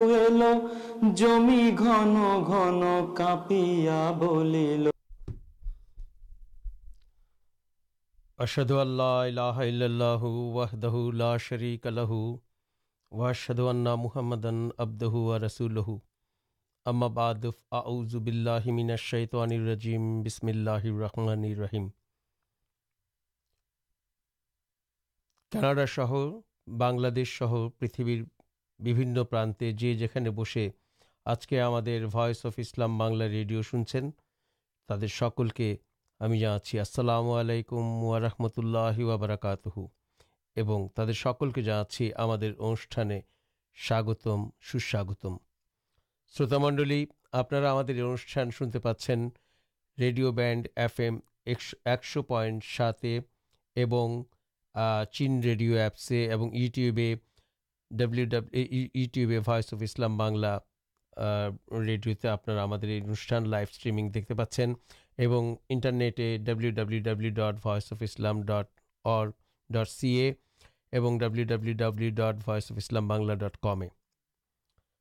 এলো জমি ঘন ঘন কাঁপিয়া বলিল اشهد ان لا اله الا الله وحده لا شريك له واشهد ان محمدا عبده ورسوله اما بعد اعوذ بالله من الشیطان الرجیم بسم اللہ الرحمن الرحیم কানাডা শহর বাংলাদেশ সহ পৃথিবীর بھیانتے جی جسے آج کے ہمارے وس افسلام بنلا ریڈیو شنچن تر سکل کے ہمیں جاچی السلام علیکم و رحمۃ اللہ وبرکاتہ تر سکل کے جاچی ہمارے انوشان ساگتم ساگتم شروت منڈل آپ کے انوان سنتے پاس ریڈیو بینڈ ایف ایم ایکش پائنٹ سات چین ریڈیو ایپسے یوٹیوب ڈبلیو ڈب اف اسلام بنلا ریڈیو تا انٹریم دیکھتے پاس internet W W W dot voice of اسلام ڈٹ اور ڈٹ سیے W W W dot voice if اسلام بنگلہ ڈٹ کم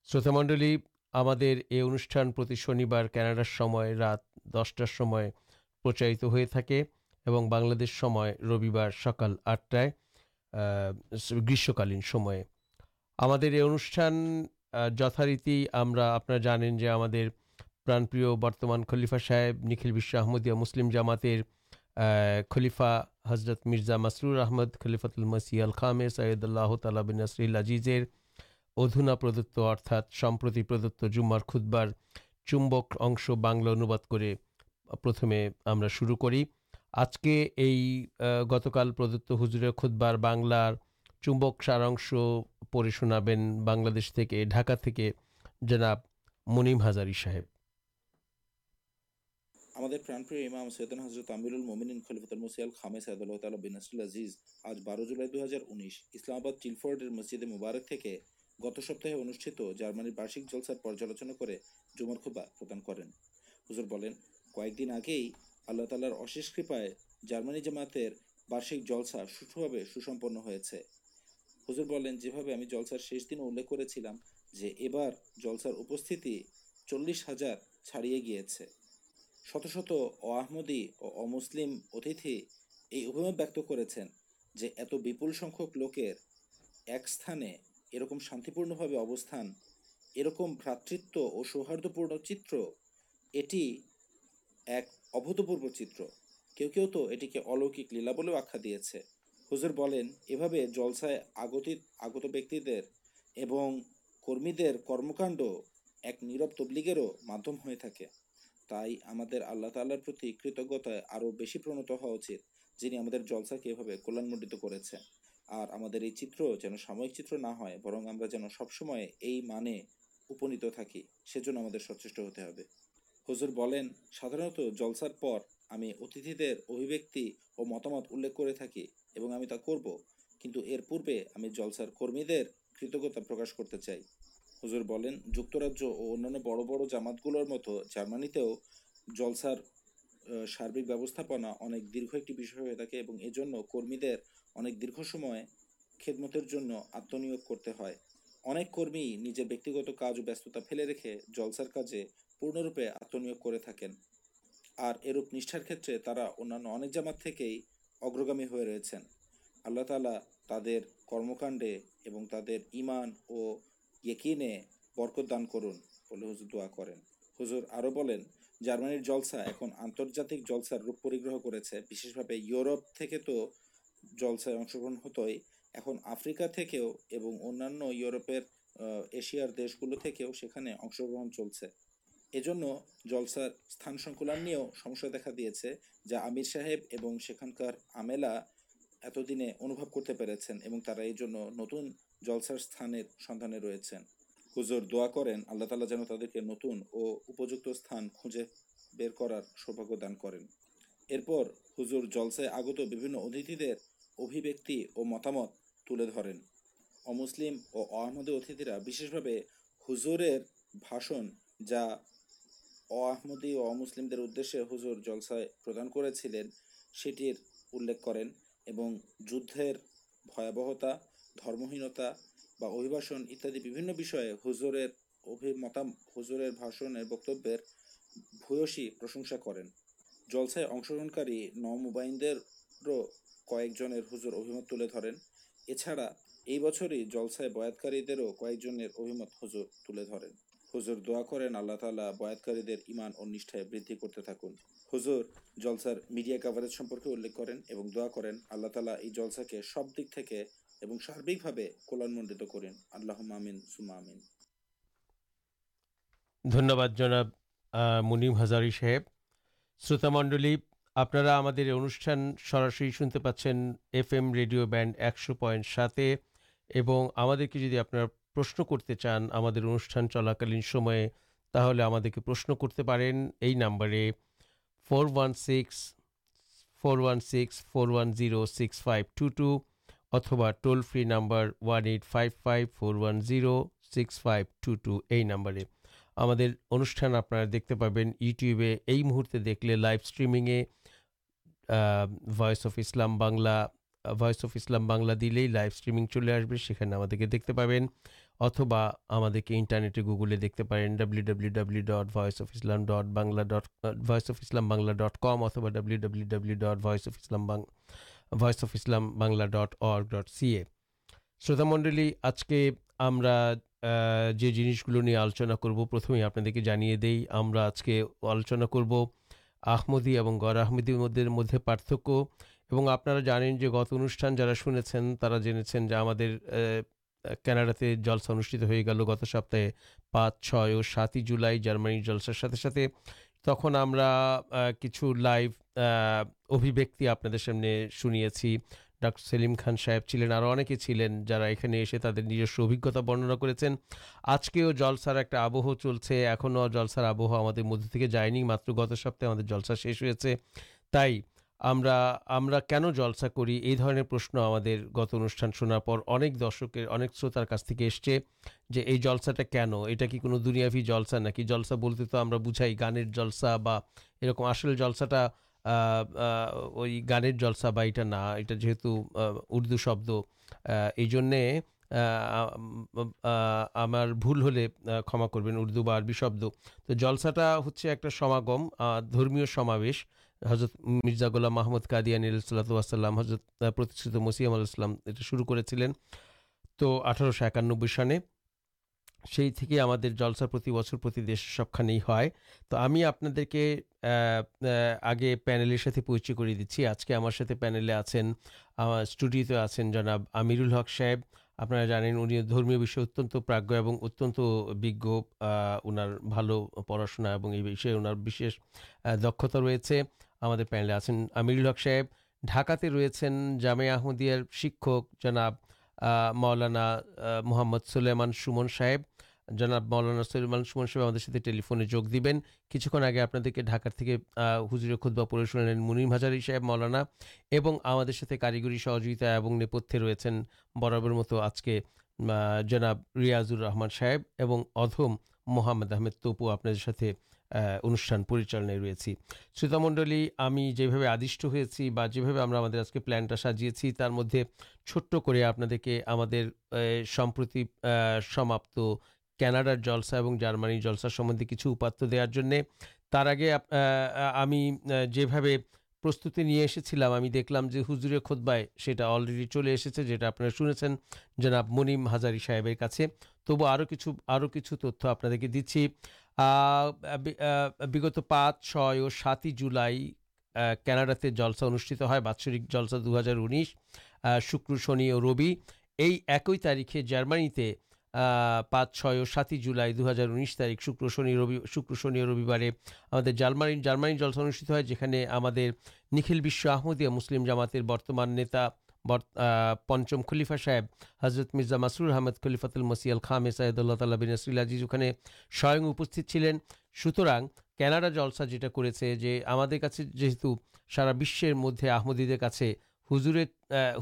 شروع منڈل ہم ان شنی کاناڈار رات دسٹارچارت بنائے روبار سکال آٹھا گریشمکال ہمارے انوشان جتاریتی آپ جانیں جو ہمارے پرانپی برتمان خلیفا صاحب نکھل بش احمدیہ مسلم جامات خلیفہ حضرت مرزا مسرور احمد خلیفاتل مسیح الخام سید اللہ تعالی بینسرجیزر ادونا پردت ارتھات سمپرتی پردت جومار کھتبار چومبک اش بنلا انوباد کو پرتھمے شروع کر گتکالدت حضرت خودبار بنلار مسجد مبارک سپت انارمن پر جمرخا پر سوسمپن ہو حضر بولیں جیب ہمیں جلسہ شیش دن انسار چلس ہزار چار گیے شت شت احمدی اور امسلم اتھی یہ ابمت بیک کرپلس لوکر ایک سانے ارکم شانپان یہ رکم بات اور سوہارد چٹی ایک ابت پور چھو تو یہ الوکک للہ آخیا دیا ہزر جلسائے آگت بیکی کرمکانڈ ایک نیرب تبلگیر تبدیل آللہ تعالی کتا پرنت ہوا جنہیں جلسا کے یہ ہم چتر جان سامک چاہیے برن ہمچے ہضر بولیں ساتھ جلسار پر ہمیں اتد ابھی اور مت مت انخی اور ہمیں کنٹرو ہمیں جلسار کرمی کتتا پر چاہر بولیں جاجیہ اور ان بڑھات گلر مت جارمانی جلسار سارک ووستنا دیر ایک تھا کرم دیر کدمتر آتمیا کرتے ہیں اکمر ویکتتا فیل رکھے جلسار کا پورنروپے آتمیا تھا یہ روپنیشار کھیت انک اگامی اللہ تعالی تعداد کرمکاڈے تعداد ایمان اور یقینی برک دان کرن دعا کریں ہزر آ جارمن جلسا ایم آنرجاتری گرہ کر تو جلسہ امشگ ہوتے اُن آفریکا یوروپر ایشیا دیش گلو سنس گرن چلتے یہ جو جلسارکولنس دیکھا دیا ہے جا آ ساہے اتدے انوبو کرتے پہ تر یہ نتن سی ہجر دعا کرالا جان تعداد نتن اور سان خجے بر کر سوباگان کرپر ہزر جلسے آگت بھی اتنی ابھی اور متامت تلے درن امسلیم اور احمد اترا بھوکے ہزر جا احمدی اور امسلم ہزر جلسائے پردان کریں جدھے بھیا درمہتا واشن اتنی ہزر ہزر بکبر بس پرشن کریں جلسائے امس گرہنکار ن موبائل کئے جن ہر ابھی تراڑا یہ بچر ہی جلسائے باتکارکر تریں منیم ہزاریب شاید ان شاء الف ریڈیو ایک پاتے کی جی آپ پرشن کرتے چان ہم انہیں ہمشن کرتے پہ نمبر فور و six four six four six five two two اتبا toll free number one eight five five four six five two two یہ نمبر ہم آپ دیکھتے پابے یوٹیوبے دیکھ لائٹری voice of Islam بنلا voice of اسلام بنلا دیے لائ اسٹریم چلے آسے ہمیں اتوا ہمٹارنےٹے گوگل دیکھتے pain W W W dot voice of اسلام ڈٹ بنلا ڈٹ وس اف اسلام بنلہ ڈٹ کم اتباع W W W dot voice if اسلام وس اف اسلام بنلا ڈٹ ار ڈٹ سیے شروت منڈل آج کے ہم آلوچنا کرو پرتمک آج کے آلوچنا کرو آخمدی اور گڑاہدی مدد پارتک آپ گت انوان جا سکے جا کے کاناڈا جلسا انوشت ہو گی گت سپت پانچ چھ اور سات ہی جلائی جارمن جلسہ ساتھ ساتھ تک ہم کچھ لائف ابھی آپ نے شنیچی ڈاکٹر سلیم خان صاحب چلین اور چلین جارا یہ ترجیح ابھی برننا کرل سار ایک آبہ چلے ای جل سارہ ہمارے مدد دیکھے جائے مطلب گت سپت شیش ہو یہشن ہمارے گت ان شنار درشک شروت کاستی اسلسا کن یہ کہ کو دنیافی جلسا نا کہ جلسا بولتے تو ہمیں بوجھائی گان جلسا بھر آسل جلسا وہ گان جلسا بتا جیت اردو شبد یہ ہمار ہوما کردوشبد تو جلسہ ہوتا حضرت مرزا گولم محمد قادیانسلۃسلام حضرت مسئلہ یہ شروع کرانب سان سے ہمسا پر تو ہمیں آپ کے آگے پینلر ساتھ پریچی کر دیچی آج کے ہمارے پانے آپ اسٹوڈیو تو آنا آمر الحق صاحب آپ انت پراجو اتن اُنار پڑاشنا یہ دکتا ریسے ہمارے پیانے آسان صاحب ڈھاکا ریسنگ جامع آمدیہ شکا مولانا محمد سلامان سومن صاحب جناب مولانا سلمان سوب ہم ٹلفے جگ دیبن کچھ کن آگے آپ ہزر خود بڑھے شرالی من ہزاری صحیح مولانا اور ہمارے ساتھ کاریگری سہجوتا اور نیپے رہے ہیں برابر مت آج کے جناب ریاضر رحمان صاحب اور ادوم محمد احمد توپو آپ انٹھان پریچال ریسی سیتامڈل جی بھائی آدھٹ ہو جا کے پلانٹا سازی تر مدد چھوٹ کر آپ کے سمپریتی کاناڈارلسا اور جارمن جلسا سمبھی کچھ اپاتے پرستتی دیکھ لائٹ الرڈی چلے ایسے جا سنب منیم ہزار صاحب سے تبو کچھ اورت آپ کے دِیگت پانچ چھ اور سات ہی جلائی کیناڈا جلسا انوشت ہے بات جلسا دو ہزار انیس شکر شنی اور روی یہ ایک جارمانی پانچ چھ سات ہی جلائی دو ہزار انیس تاریخ شکر شنی روی شکر شنی رویوارے جلسہ انوشت ہے نکھلشمدیا مسلم جامات برتمان نے پچم خلیفا صاحب حضرت مرزا مسرور احمد خلیفات خام سائید اللہ تعالی بیناسل جی سوئست چلیں سوتر کیناڈا جلسا جا کر جاراش مدد آمدیے کاجورے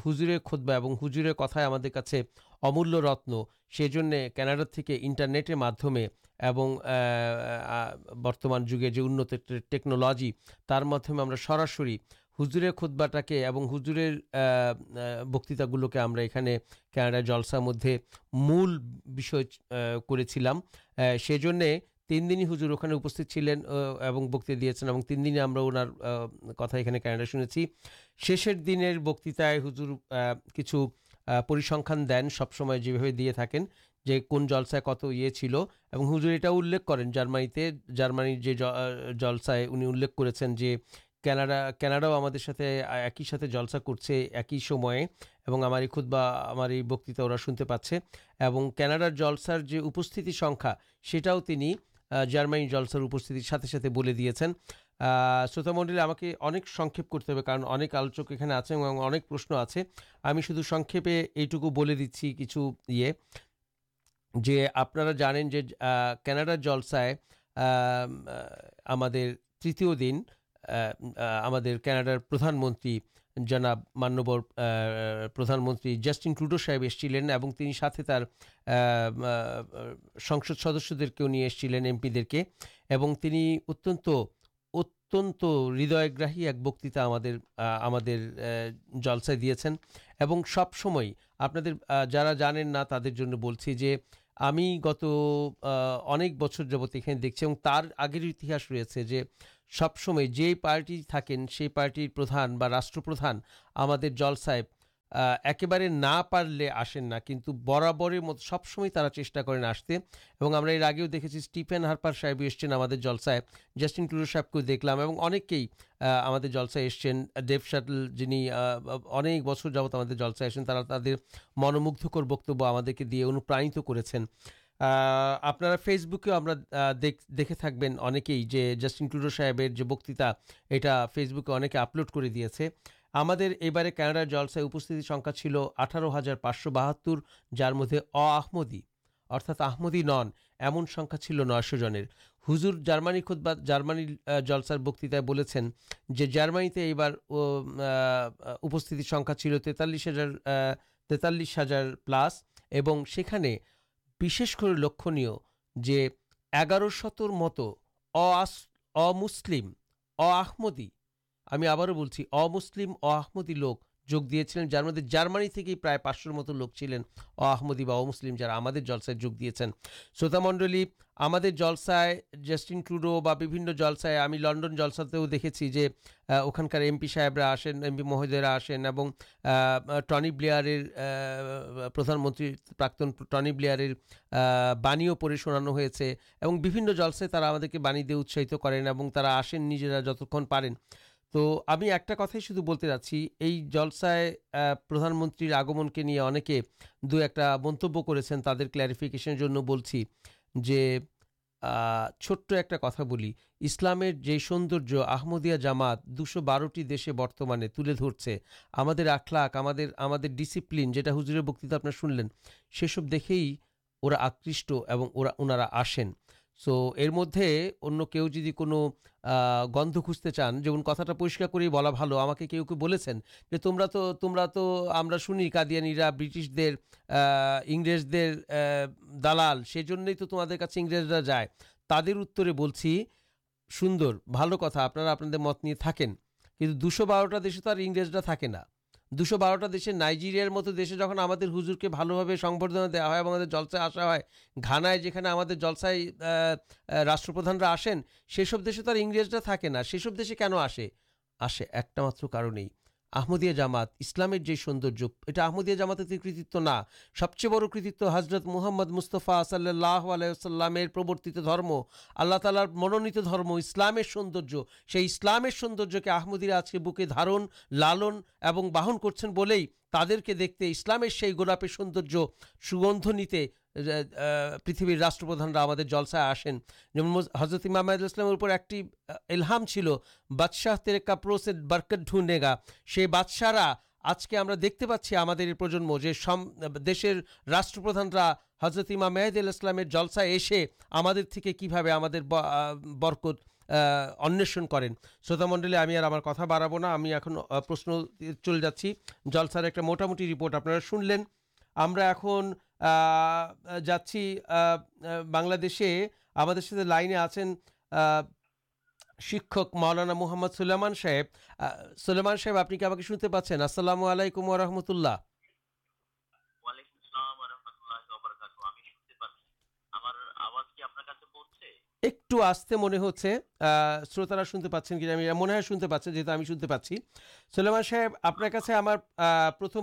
ہُزرے خودبا اور ہُجرے کتائے ہمارے امولیہ سیج کاناڈا تھی انٹرنیٹ برتمان جگہ جو انتظلجی ترمے ہم سراسر ہزرے خود باٹا کے ہجور بکتا گلوکے ہم نے کاناڈا جلسہ مدد مل کر سیجن تین دن ہجور وہ بکتے دیا تین دن ہمارا کتائی کاناڈا شنے شیشن دن بکتائ ہزر کچھ پر دین سب سمجھے جو کون جلسہ کتر یہ جارمنس کرناڈاؤ ہمارے ساتھ ایک ہی ساتھ جلسا کرچے ایک ہی ہمارے خود بہ ہمارے بکتا وہ شنتے پاس کاناڈار جلسار سنکھا سیٹ جارمن جلسرست شو منڈی ہما اکثر کرتے کار اک آلوچک یہ اکن آئے ہمیں شدھ سکے یہٹو کچھ یہ آپ کاناڈار جلسائے تیتیہ دن ہمارمن جناب مانور پردھان منتھ جسٹن ٹوڈو صاحب اسلام سدس دیکھ لیجیے ایم پی دے کے ات ہاہی ایک بکتا ہم سائن سبسمے آپ جا جانے ترچی جو ہمیں گت اب بچر جبت یہ دیکھیے تر آگے انتی رہے سبسمے جی پارٹی تھکن سے پارٹی پردان ب راشٹرپردان ہم سائ بارے نہ کچھ برابر مبسمے چیٹا کرتے ار آگے دیکھیں اسٹیفین ہارپار سا جلسائے جسٹن کلو صاحب کو دلام اور ہمسائے اسب شدل جنہیں اک بچر جگت جلسائے اس منمگ بکبادی انوپرا کر آپ فیس بوکے دیکھے تھے اہٹن کلوڈو صاحب جو بکتا یہ فیسبوکلوڈ کر دیا ہمارے یہ بارے کاناڈار جلسائن آٹھ ہزار پانچ سو بہاتر جار مدد اآمودی ارتھ آمدی نن ایمن چل نش جنر ہزر جارمانی جارمن جلسر بکتار سنکھا چل تیتالیس ہزار تیس ہزار پلس اور اسے بھنیا جو اگار شتر مت امسلیم احمدی ہمیں آمسلم احمدی لوک جگ دیا جارمانی پرسور مت لوگ چلین امددی ومسلم جا کے جلسہ جگ دیا شروت منڈل ہمارے جلسائے جسٹین ٹوڈو جلسائے لنڈن جلساؤ دیکھیں جو اکنکار ایم پی صاحب آسین ایم پی مہودیرہ آسین ٹنی بلیئر پردھان منت ٹنی بلیئر بنیوں پڑے شنانا ہوتے جلسے بنی دے اتساہ کریں اور آسینا جتنی تو ہمیں ایک شویسائے پردھان منتر آگمن دو ایک منت کرشن جنچی چھٹ ایک کتا بول اسلام سوندر آمدیہ جامات دوشو بارٹی دیشے برتمانے تلے در سے ہمارے آخلاق ہم بکتا آپ لینس دیکھے ہی آکشٹ اور آسین سو مدد اندھی کو گند خوجتے چان جنگ کتا پہشک کرو ہمانیرا برٹیشد دالالج جائے تر اتر سوندر بھال کتا آپ مت نہیں تھے کچھ دوسو بارہ دیشے تو انگریزا تھا دوسو بارہ دیشے نائجیریا مت دیشے جہاں ہم کے جلسائی آسا ہے گانا جانے جلسائی راشٹرپردانا آسین سب دسرجہ تھا سب دس آسے آسے ایک ماتھی آمدیا جامات اسلامیہ یہ کتنا سب چیز بڑت حضرت محمد مستفا صلی اللہ علیہ وسلامر پرورتی درم اللہ تعالی منونت درم اسلام سوندر سے اسلام سوندر کے آمدیرا آج کے بوکے دارن لالن باہن کردے کے دیکھتے اسلام گلاپی سوندر سوگند نیتے پتبر راشپردانا ہمارے جلسے آسین جو حضرت محدود ایک ایلحام چل بادشاہ تیرے برکت بادشاہا آج کے ہمیں دکھتے پاچی ہمارے پرجنم جو سم دشر راشٹرپانا حضرت امامد السلام جلسائے ایسے ہم کہرکت ان شروت منڈلے ہمیں ہمارا کتنا بڑھا پرشن چل جا جلس ر ایک موٹامٹی ریپوٹ آپ شن لینا ایم ایک ہوا منب آپ سے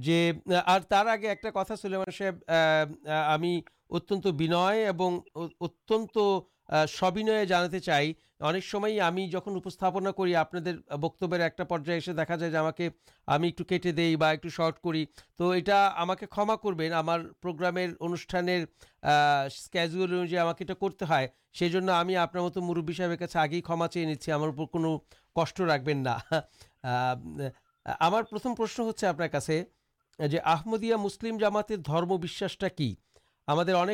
جی اور آگے ایک کتا سلان صاحب ہمیں اتن بنئے اور اتنت سبن چاہکے جہاں کری آپ بکبر ایک دیکھا جائے ہمیں ایکٹے دیں شٹ کرو یہ کربین پروگرام انوشان اسکولی انوائک کرتے ہیں آپ مربی صاحب کاگی کھما چیے نچی ہمارے کچھ رکھبین نہشن ہوتے مسلم جامات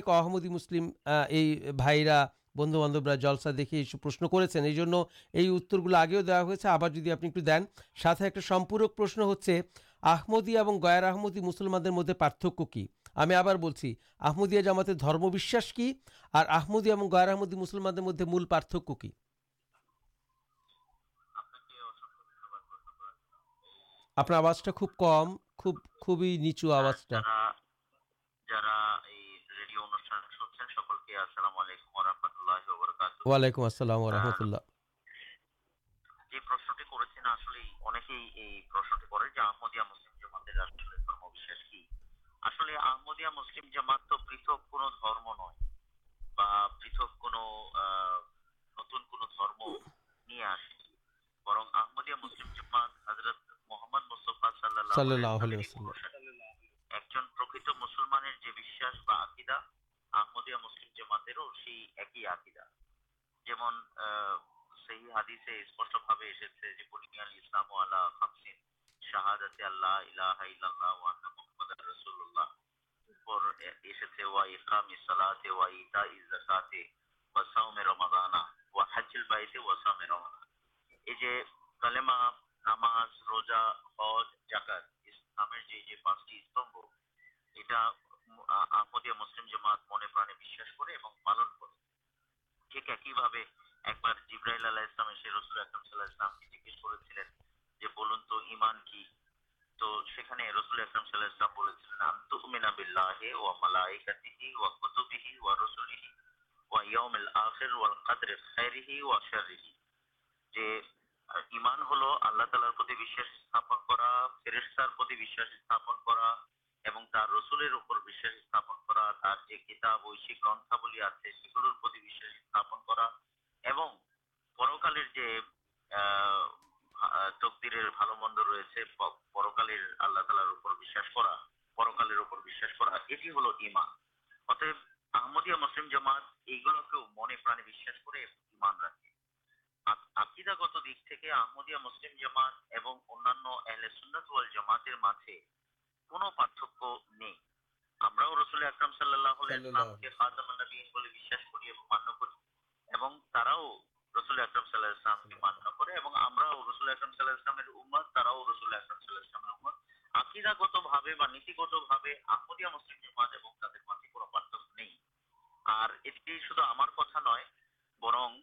آمدی مسلم بندو باندھا دیکھ پرشن کرا ہے آپ نے ایک دین ساتھ ایکپورک پرشن ہچمدیا اور گئراہمدی مسلمان مدد پارتک کی ہمیں آپیا جامات کی اور آمدیا اور گئراہمدی مسلمان مدد مول پرارتک کی আপনার আওয়াজটা খুব কম খুব খুবই নিচু আওয়াজটা যারা এই রেডিও অনুষ্ঠান শুনছেন সকলকে আসসালামু আলাইকুম ওয়া রাহমাতুল্লাহি ওয়া বারাকাতুহু ওয়া আলাইকুম আসসালাম ওয়া রাহমাতুল্লাহ এই প্রশ্নটি করেছেন আসলে অনেকেই এই প্রশ্নটি করে যে আহমদিয়া মুসলিম জামাতের আসলে ধর্ম বিশ্বাস কি আসলে আহমদিয়া মুসলিম জামাত তো পৃথক কোনো ধর্ম নয় বা পৃথক কোনো নতুন কোনো ধর্ম নিয়ে আসেনি বরং আহমদিয়া মুসলিম জামাত হযরত মোহাম্মদ মুস্তফা সাল্লাল্লাহু আলাইহি ওয়াসাল্লাম একজন প্রকৃত মুসলমানের যে বিশ্বাস বা আকীদা আহমদিয়া মুসলিম জামাতেরও সেই একই আকীদা যেমন সেই হাদিসে স্পষ্টভাবে এসেছে যে বুনিয়াল ইসলাম ওয়ালা খামসিন শাহাদাতে আল্লাহ ইলাহা ইল্লাল্লাহ ওয়া আন্না মুহাম্মাদুর রাসূলুল্লাহ পর এসেছে ওয়া ইকামি সালাতে ওয়া ইতা ইজাকাতে ওয়া সাওমে রমাদানা ওয়া হাজ্জুল বাইতে ওয়া সাওমে রমাদানা এই যে কালেমা নামাজ রোজা হজ জাকাত ইসলামের যে যে পাঁচটি স্তম্ভ এটা আহমদিয়া মুসলিম জামাত মনে প্রাণে বিশ্বাস করে এবং পালন করে ঠিক একইভাবে একবার জিব্রাইল আল্লাহ ইসলাম এসে রসুল আকরম সাল্লাহ ইসলামকে জিজ্ঞেস করেছিলেন যে বলুন তো ইমান কি তো সেখানে রসুল আকরম সাল্লাহ ইসলাম বলেছিলেন আন্তু মিনাবিল্লাহে ও মালাইকাতিহি ও কুতুবিহি ও রসুলিহি ও ইয়ামিল আখের ও কাদরে খাইরিহি ও শারিহি যে پرکالرسمانتمدیہ مسلم جماعت یہ گلوکیو من پرانے ماننا کرس اکرم السلام رسول احکام صلیم آت نیتیگ جمان اور نہیں کتنا پاریاسی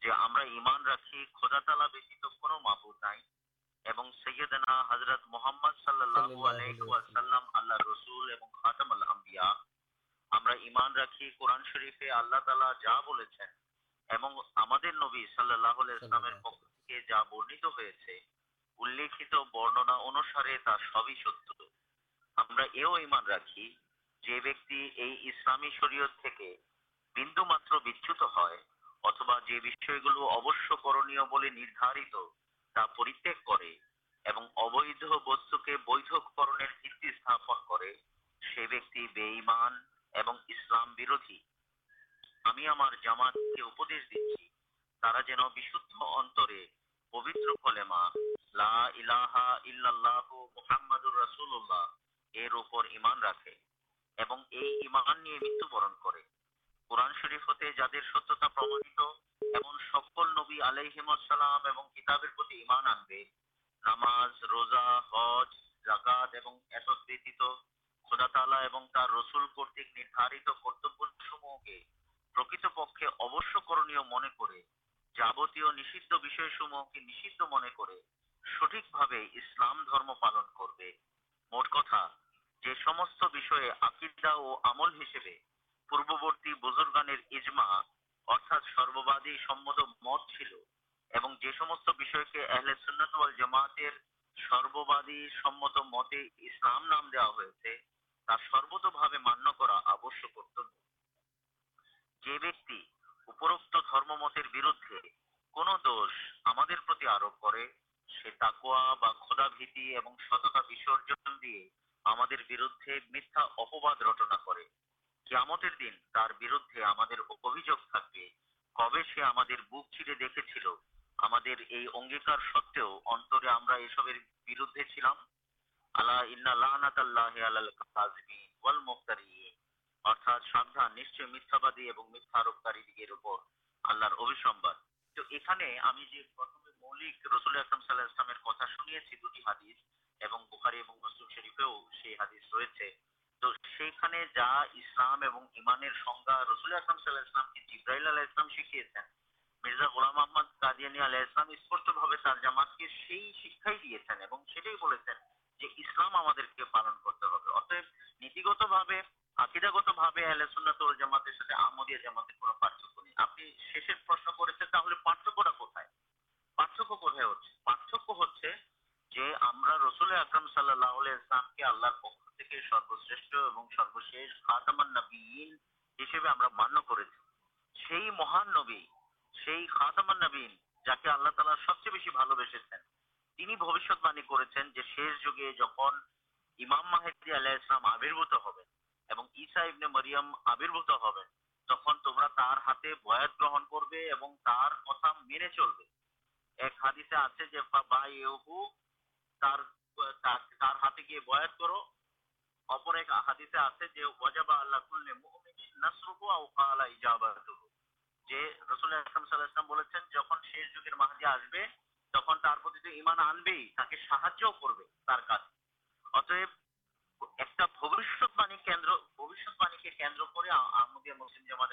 ستا آپ ایمان رکھی خودی تو مب نئی شرد ماترچ ہوا گلش کرنیہ پبر کلین محمد اللہ رکھے مت کر قرآن شریک ہوتے ہیں جابت نشی سمو کی من کر سٹھکے اسلام پالن کر موٹ کتاب پوریما سرکیت مطلب بردے کن دش ہما کھدا بھی ستتا بردے میتھ اپباد رٹنا کر مولک رسول دو بخاری شریک روشن تو جاسلام رسول احسمام نیتیگت الامات نہیں آپ شیشے پرتھکا کتائی پارتکار کے اللہ مر آبر میرے چلو ایک ہادی آجو کرو مسلم جماعت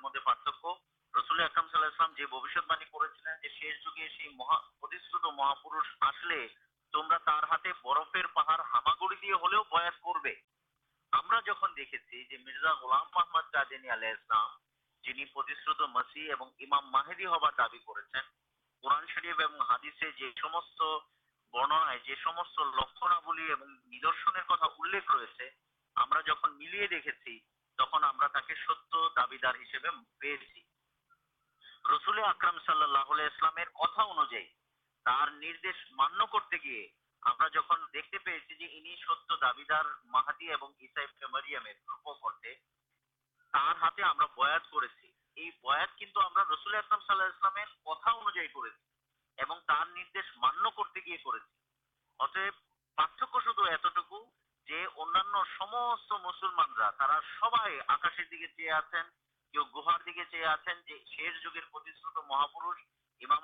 مدد پارتک رسول اکرم السلام جو شیش جگہ مہا پسلے تمایے برفر پہاڑی برنائ لکھنادنکھ رہے جم ملے دیکھ تک ستیدار ہسے پہ رسول اکرم سال اسلامی مسلمان چیزیں شیر جگہ مہا پہ پرچار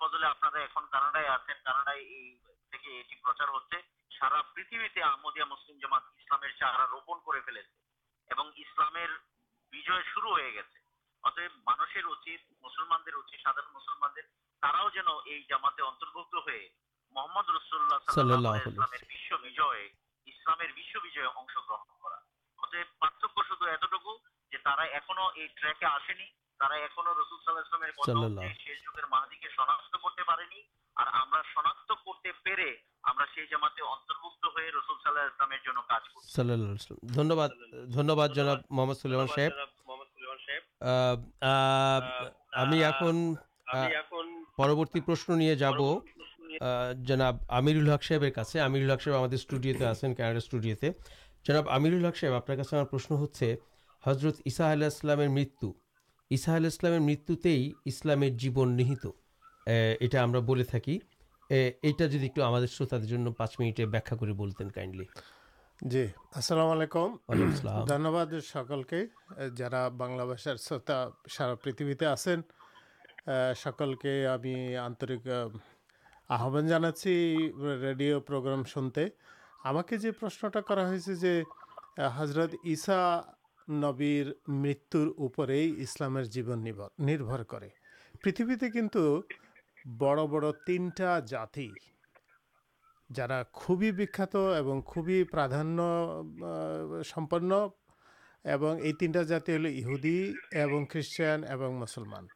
بدل آپ کانڈائے آپ سے سارا پریتوی آمدیا مسلم جماعت روپن کروا مانسرانا شروع کرتے پہ جاما اتربک ہونا حضرتا السلام مرتح مسلام نہیت یہ پانچ منیٹھا کر جی السلام علیکم دھنیہ واد سکل کے جا بنلا بھاشار شروتا سارا پریتھتے آسین سکل کے ہمیں آنرک آنترک جانا چی ریڈیو پروگرام شنتے ہم کے جو پرشنٹا کرضرت عیسا نبیر مرتر اوپر اسلام جیون نربر کر پریتھتے کچھ بڑ بڑ تینٹا جاتی جا خوبی اور خوبی پرادان سمپن اور یہ تینٹا جاتی ہلدی اور کسٹان اور مسلمان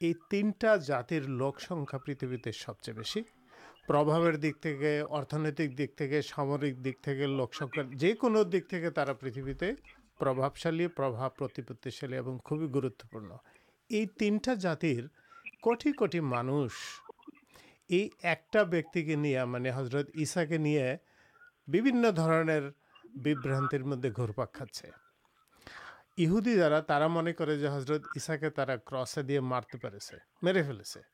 یہ تینٹا جاتر لوکس پریتھتے سب چیز بس پربابر دکی ارتھنک دکامک دک ل جکا پریتوی پربھاشالی پرپتریشی اور خوبی گروتوپن یہ تینٹا جاتر کٹی کٹی مانش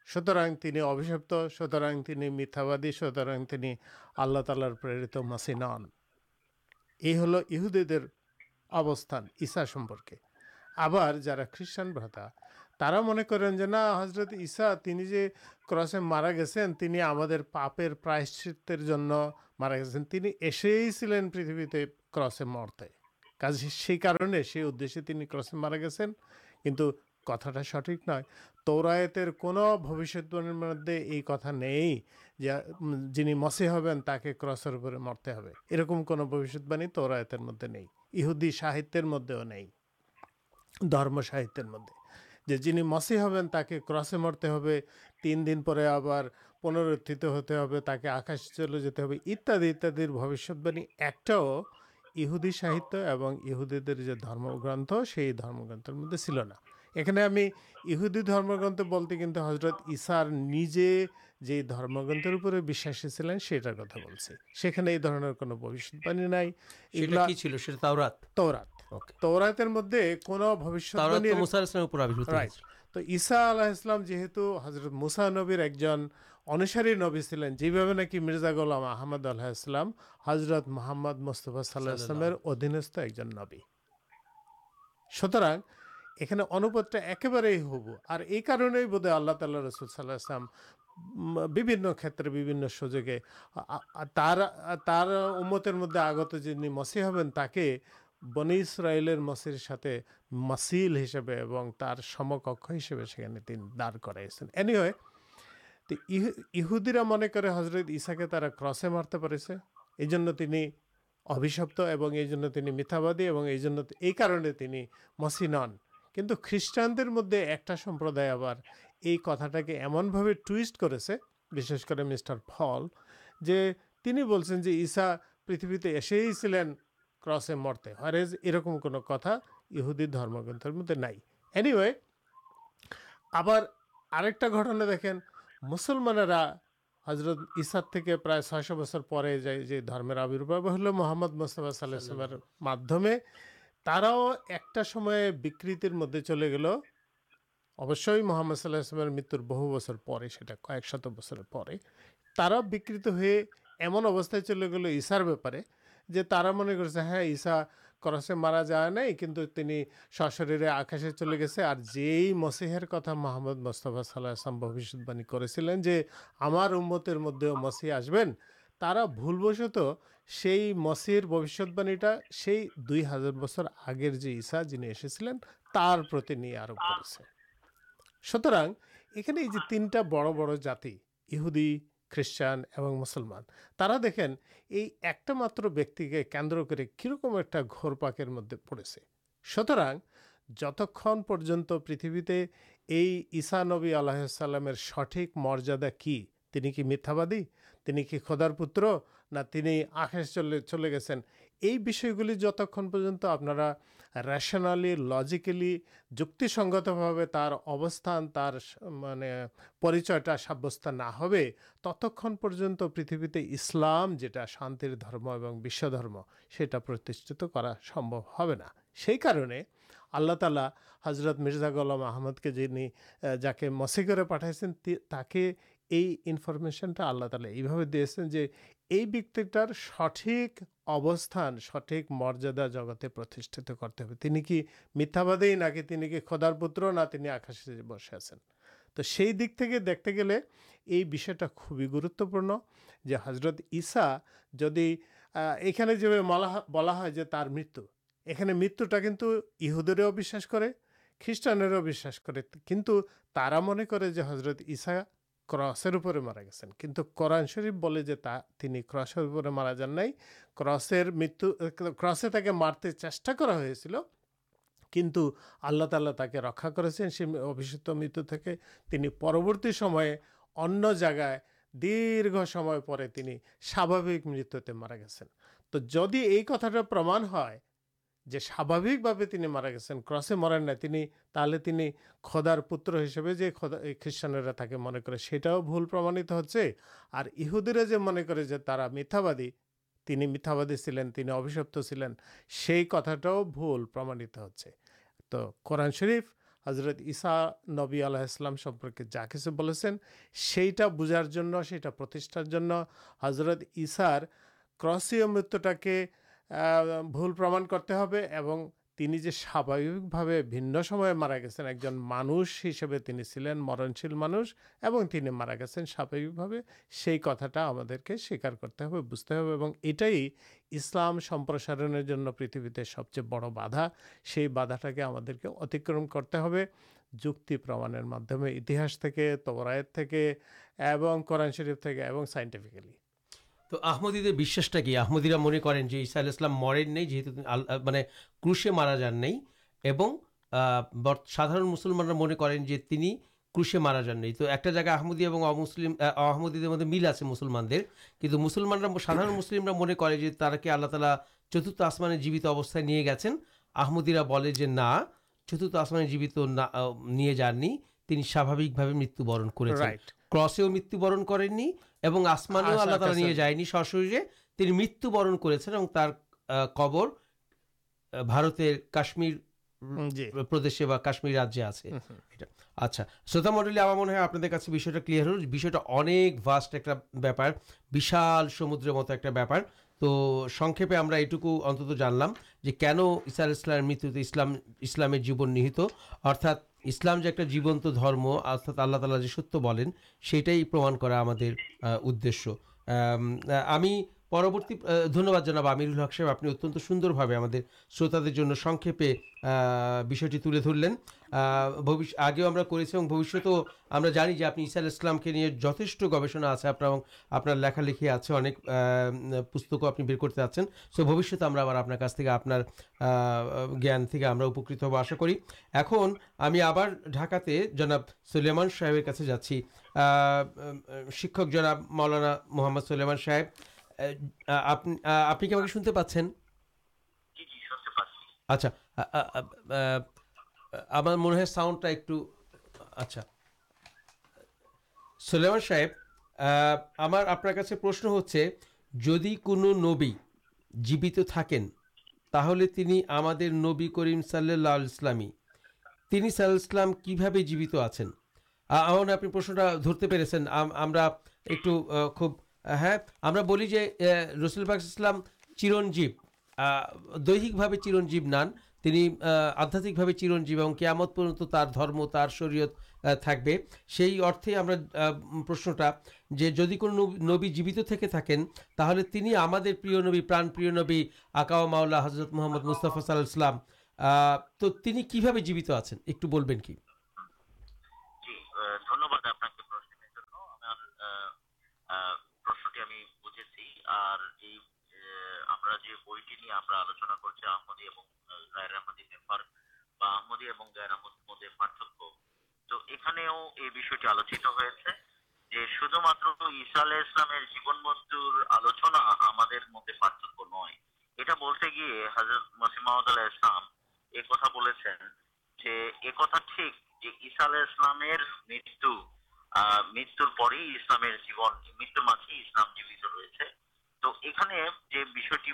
سوترادی سوتر تالت مسین یہ ہلوستان یسا سمپرکے آپ جا خیشان تا من کریں جا حضرت کرسے مارا گے ہمیں پراشتر مارا گسے ہی چلین پریتھتے کسے مرتے سے ادشی تینسے مارا گیس ہیں کچھ کتا سٹھک نو تورتواڑ مدا نہیں جن مسی ہوں مرتے ہو رکم کون تورائے مدد نہیںہدی ساہتر مدد نہیں درم ساہ مدد جن مسی ہوں مرتے ہو تین دن پہ آپ پنرت ہوتے آکاش چلے جاتے بوشی ایکحدی ساہتیہ جو درم گرنتھ سی درم گرنت مدد چلنا یہہدی درم گرت بولتے کہ حضرت اسارجے جی درم گردر پہلے سیٹر کتا بولنے یہ درنر کونات رسلام کتر سوجو مدد آگے جن مسی بنی اسرائیل مسیر ساتھ مسل ہسے اور ترک ہسبے در کرنی من کر حضرت ایسا کے تا کسے مارتے پہ یہ ابشپت اور یہ میتھابادی اور یہ کار مسی نن کن خیسٹان مدد ایکپردا اب یہ کتاٹ کے ایمن ٹوئیٹ کر مسٹر فل جو پریتیں ایسے ہی مرتے ہرج یہ رکم کو کتا یہہ درم گرتر مدد نئی ایے آپ کا گھٹنا دیکھیں مسلمانا حضرت ایسا چاہے جمیر آبر ہلو محمد مصلح تا ایک بکر مدد چلے گل ابش محمد صلیم مرتر بہو بچر پہ شا بک ہوئے ایمن چلے گیسار بہتارے جو من کرشا کرسے مارا جائے نہیں کنٹرنی سسرے آکاشے چلے گی اور جی مسیحر کتنا محمد مستفا صلیم بوشت باعی کر سلین جو ہمارتر مدد مسیح آسبینشت سے مسیحر بوشتوا سی دو ہزار بچر آگے جوشا جن ایسے تر آپ کر سوتر یہ تینٹا بڑ بڑ جاتی اہودی خریشٹان اور مسلمان تا دیکھیں یہ ایک ماتر کے کنند کر کی رکم ایکر مدد پڑے سوتر جت پریتیں یہ اشانبی آلہ سلام سٹھک مریادا کی تین کہ میتھا بادی کھودار پتر نہ چلے گی یہ جتھ پہ آپ ریشنالی لجیکل جکتی سنگت ابستان تر مچا سب نہت پریتیں اسلام جو شان اورمشت کر سمبو ہے اللہ تعالی حضرت مرزا اللہ محمد کے جن جا کے مسیقرے پٹائیس انفرمیشن تعالی یہ یہ بکٹر سٹھک ابستان سٹھک مریادا جگتے پرتے میتھا بادی نا کہ تین کھودار پتر نہ بسے تو دیکھتے گے یہ خوبی گرتپرتا جلا بلا جو مرت یہ متوسے خیشٹانش کرنے حضرت ایسا کرسرے مارا گیا کنٹ کریف بول کرسرپر مارا جائیں مرتبہ کسے تک مارتے چیٹا کنٹو اللہ تعالہ تک رکھا کر مرت کے دیر سمے پہ ساوک مرتبہ مارا گی کتا جو ساوکے مارا گیا کسے مرانا تھی خودار پوتر ہسو خریشانہ تھی من کر سیٹ پرمایت ہوا جو من کردی میتھ بادی چلینپت چلین سی کتا پرماعت ہوف حضرت ایسا نبی آلہ سمپرکے جا کسے بولے سیٹا بوجھارتی حضرت ایسار کس مت کے بول پرما کرتے اور سبکے بن سمے مارا گیا ایک جن مانش ہسبے چلین مرنشیل مانوشن مارا گیا ساوکے کتاٹا ہمارا کرتے بجتے ہوسلام سمپرسار پریت سب چیز بڑھا سی بدھا کے ہمکرم کرتے ہیں جماعر مدمے انتیس تبرایت قورن شرف سائنٹیفکلی تو آمدیش کیساسلام مرن نہیں کوشے مارا جان نہیں مارا جان نہیں تو ایک جائے آدی مدد مل آئے مسلمان کچھ مسلمان سادار مسلم جو آللا تعالی چترت آسمان جیوت اوسائے نہیں گیا آمدیرا بول جو نا چترت آسمان جیوت نہیں جان تین سا مت کر مت کربر کاشمیر کاشمیر راجیہ آپ اچھا شروط مڈلیا کلک ایک بہت سمدر مت ایک بہت تو سپے ہمٹو اتلام جو کن اصاسل متلام اسلام جیوت ارتھا اسلام جو ایک جیونط اللہ تعالی ستیہ بولیں سیٹائی پرما کر ہمیں پرورتی دنیہباد جناب آمر الحق صاحب آپ اتن سوندر بھاگ شروت دن سیپے تر لین آگے کروشیہ جانی ایسا اسلام کے لیے جتنا گوشنا آپ سے آپ لکھالی آپ پک آپ بر کرتے آپ بوشیہ آپ جانے کے باشا کریں آپ ڈھاکے جناب سلیہمان صاحب سے جاچی شک مولانا محمد سلامان صاحب آپ کے سنتے پاس اچھا منہ اچھا آپ سے پرشن ہودی کو تھیں تو ہم نبی کریم صلیم کی بھابت آپ ایک خوب ہاں ہم رسل فائسلام چرنجیب دہ چرنجیب نان تین آدھاتمکے چرنجیبر ترم تر شریکت سے ہی ارت پرشنٹا جو جدی کو نبی جیوت پران پر نبی آکا معولہ حضرت محمد مستفا صلام تو جیو آ ٹھیک مسلام متھیم جیوی رہے تو یہ سرگی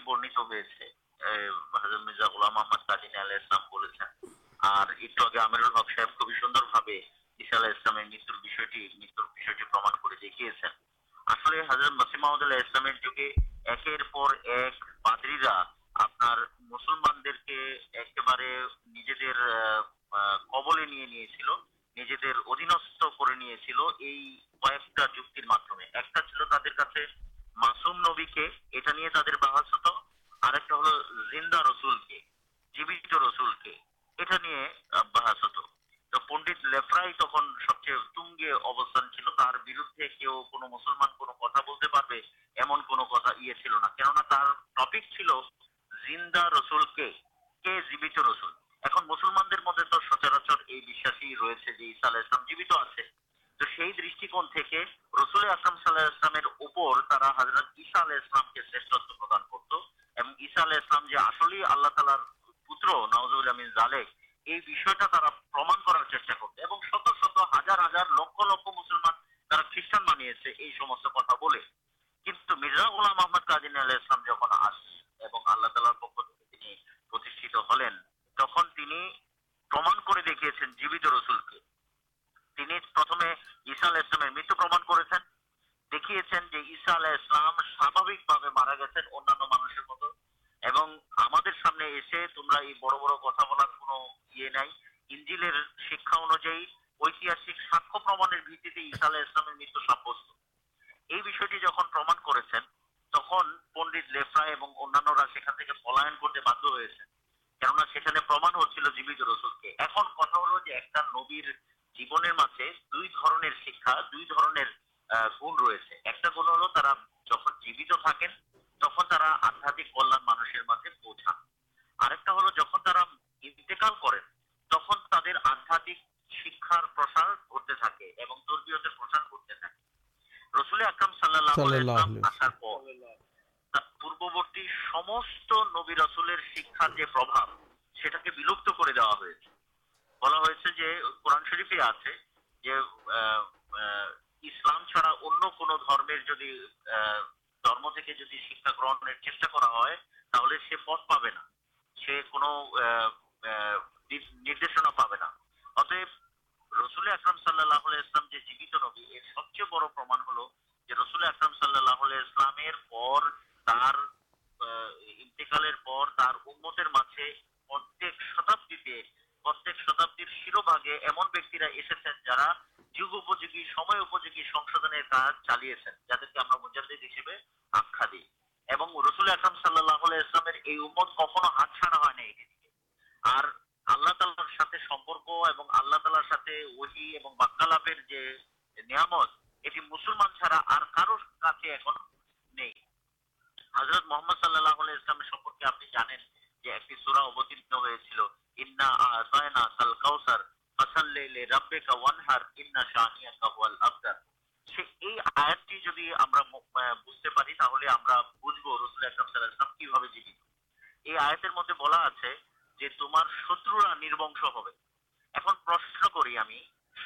ایک باترا آپ کے بارے در قبل ادینس کرتے ہیں رسل کے رسول مسلمان مدد تو سچرچ رام جیب آپ تولام سلامت اللہ تعالی پوتر نوزام زالح یہ چیز کرتے شت شت ہزار ہزار لکھ لکھ مسلمان مانیس یہ اللہ محمد کدین اللہ جہاں آ جی آدمی بلا تم شترا نشا کر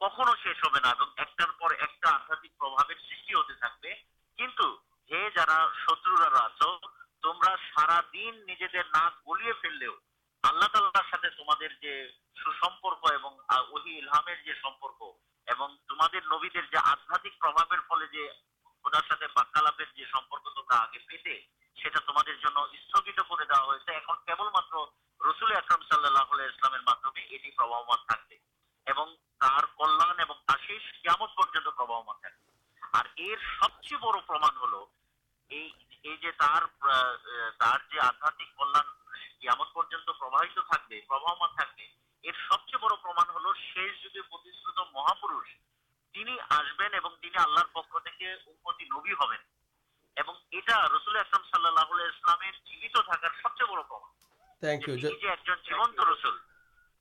کھو شیش ہونا ایک آدھاتاربی آدھات پر آگے پیتے تم استعمال کر دیا ہوتا مطرم صاحلہ اللہ منظر مہا پہ آسبین پک تھی نوی ہوں یہ رسول اسلام صلی اللہ جیویت سب چیز بڑا جیمت رسول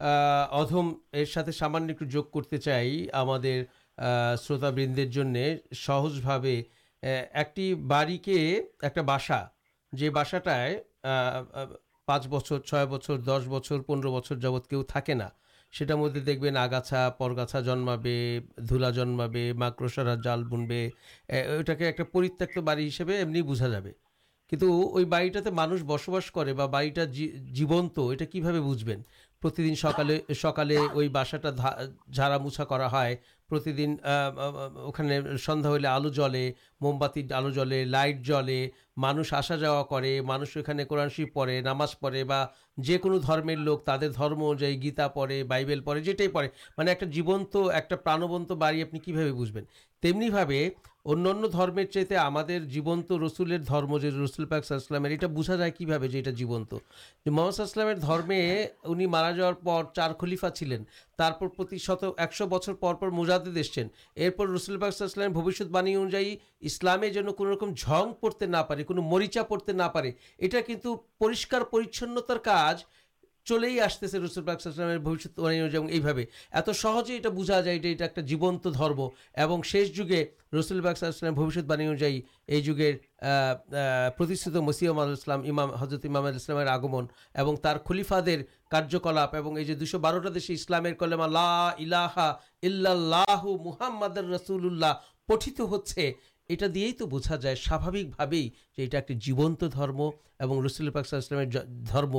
ادمے سامان ایک جگ کرتے چاہیے شروط بند سہجھا ایک بڑی کے ایک باسا جائے پانچ بچر چھ بچر دس بچپن پندرہ بچر جبکہ مدد دیکھیں آگاچا پرگاچا جنما دھلا جنما ماکرسرا جال بنوا کے ایک پرت بڑی ہسپ بوجھا جائے کچھ وہ بڑی مانگ بس بس بڑی جیب بوجھ پر دن سکالے سکالے وہ باشاٹر جاما موچا کر سنیا ہوم بات آلو جلے لائٹ جلے مانس آسا جا مانس اکینے قورانشی پڑے نماز پڑے بکون لوگ تر دم ان گیتا پڑے بائیبل پڑے جائیں پڑے میرے ایک جیوت ایک پراوت باڑی آپ کی بوجھیں تمنی بھا انمر چاہتے ہمارے جیب رسول درم جو رسول پاکلین یہ بوجھا کہ یہاں جیبن محمد صلاح السلام مارا جا رہا پر چار خلیفا چلینش بچر پرپر مراد اسکول السلام بوشت باعی انوجائیں جن کوکم جنگ پڑتے نہ پہ اٹھا کچھ پریشار پریچنتار کچھ چلے آستے سے رسول بکلامت باعث یہ بوجھا جائے جیبن اور شیشے رسول القلام بوشی باعی انجائ یہ جگہ مسئم السلام حضرت امام آسلام آگمن خلیفاد کاریہکلاپ اور یہ دو شو بارشی اسلام آلہ محمد رسول اللہ پٹ ہوتا دیے تو بوجھا جائے ساوی بھائی ایک جیب رسول باکلسلام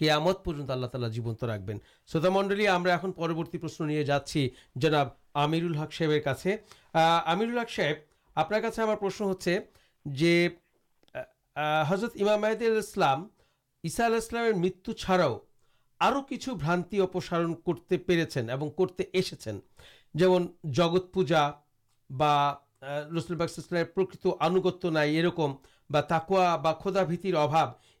کمت پر آللا تعالیٰ جیبن راق بنتا منڈلیا ہمرتی پرشن نہیں جاچی جنابر حق صحیح آمر الحق صاحب آپ سے ہمارا پرشن ہو حضرت امامسلام عساسلام مت کچھ بھانتی اپسارن کرتے پہنچے ہیں اور کرتے اس میں جگت پوجا بہ نسلام آنوت نائ ارکم تکوا بدا بھتر اباب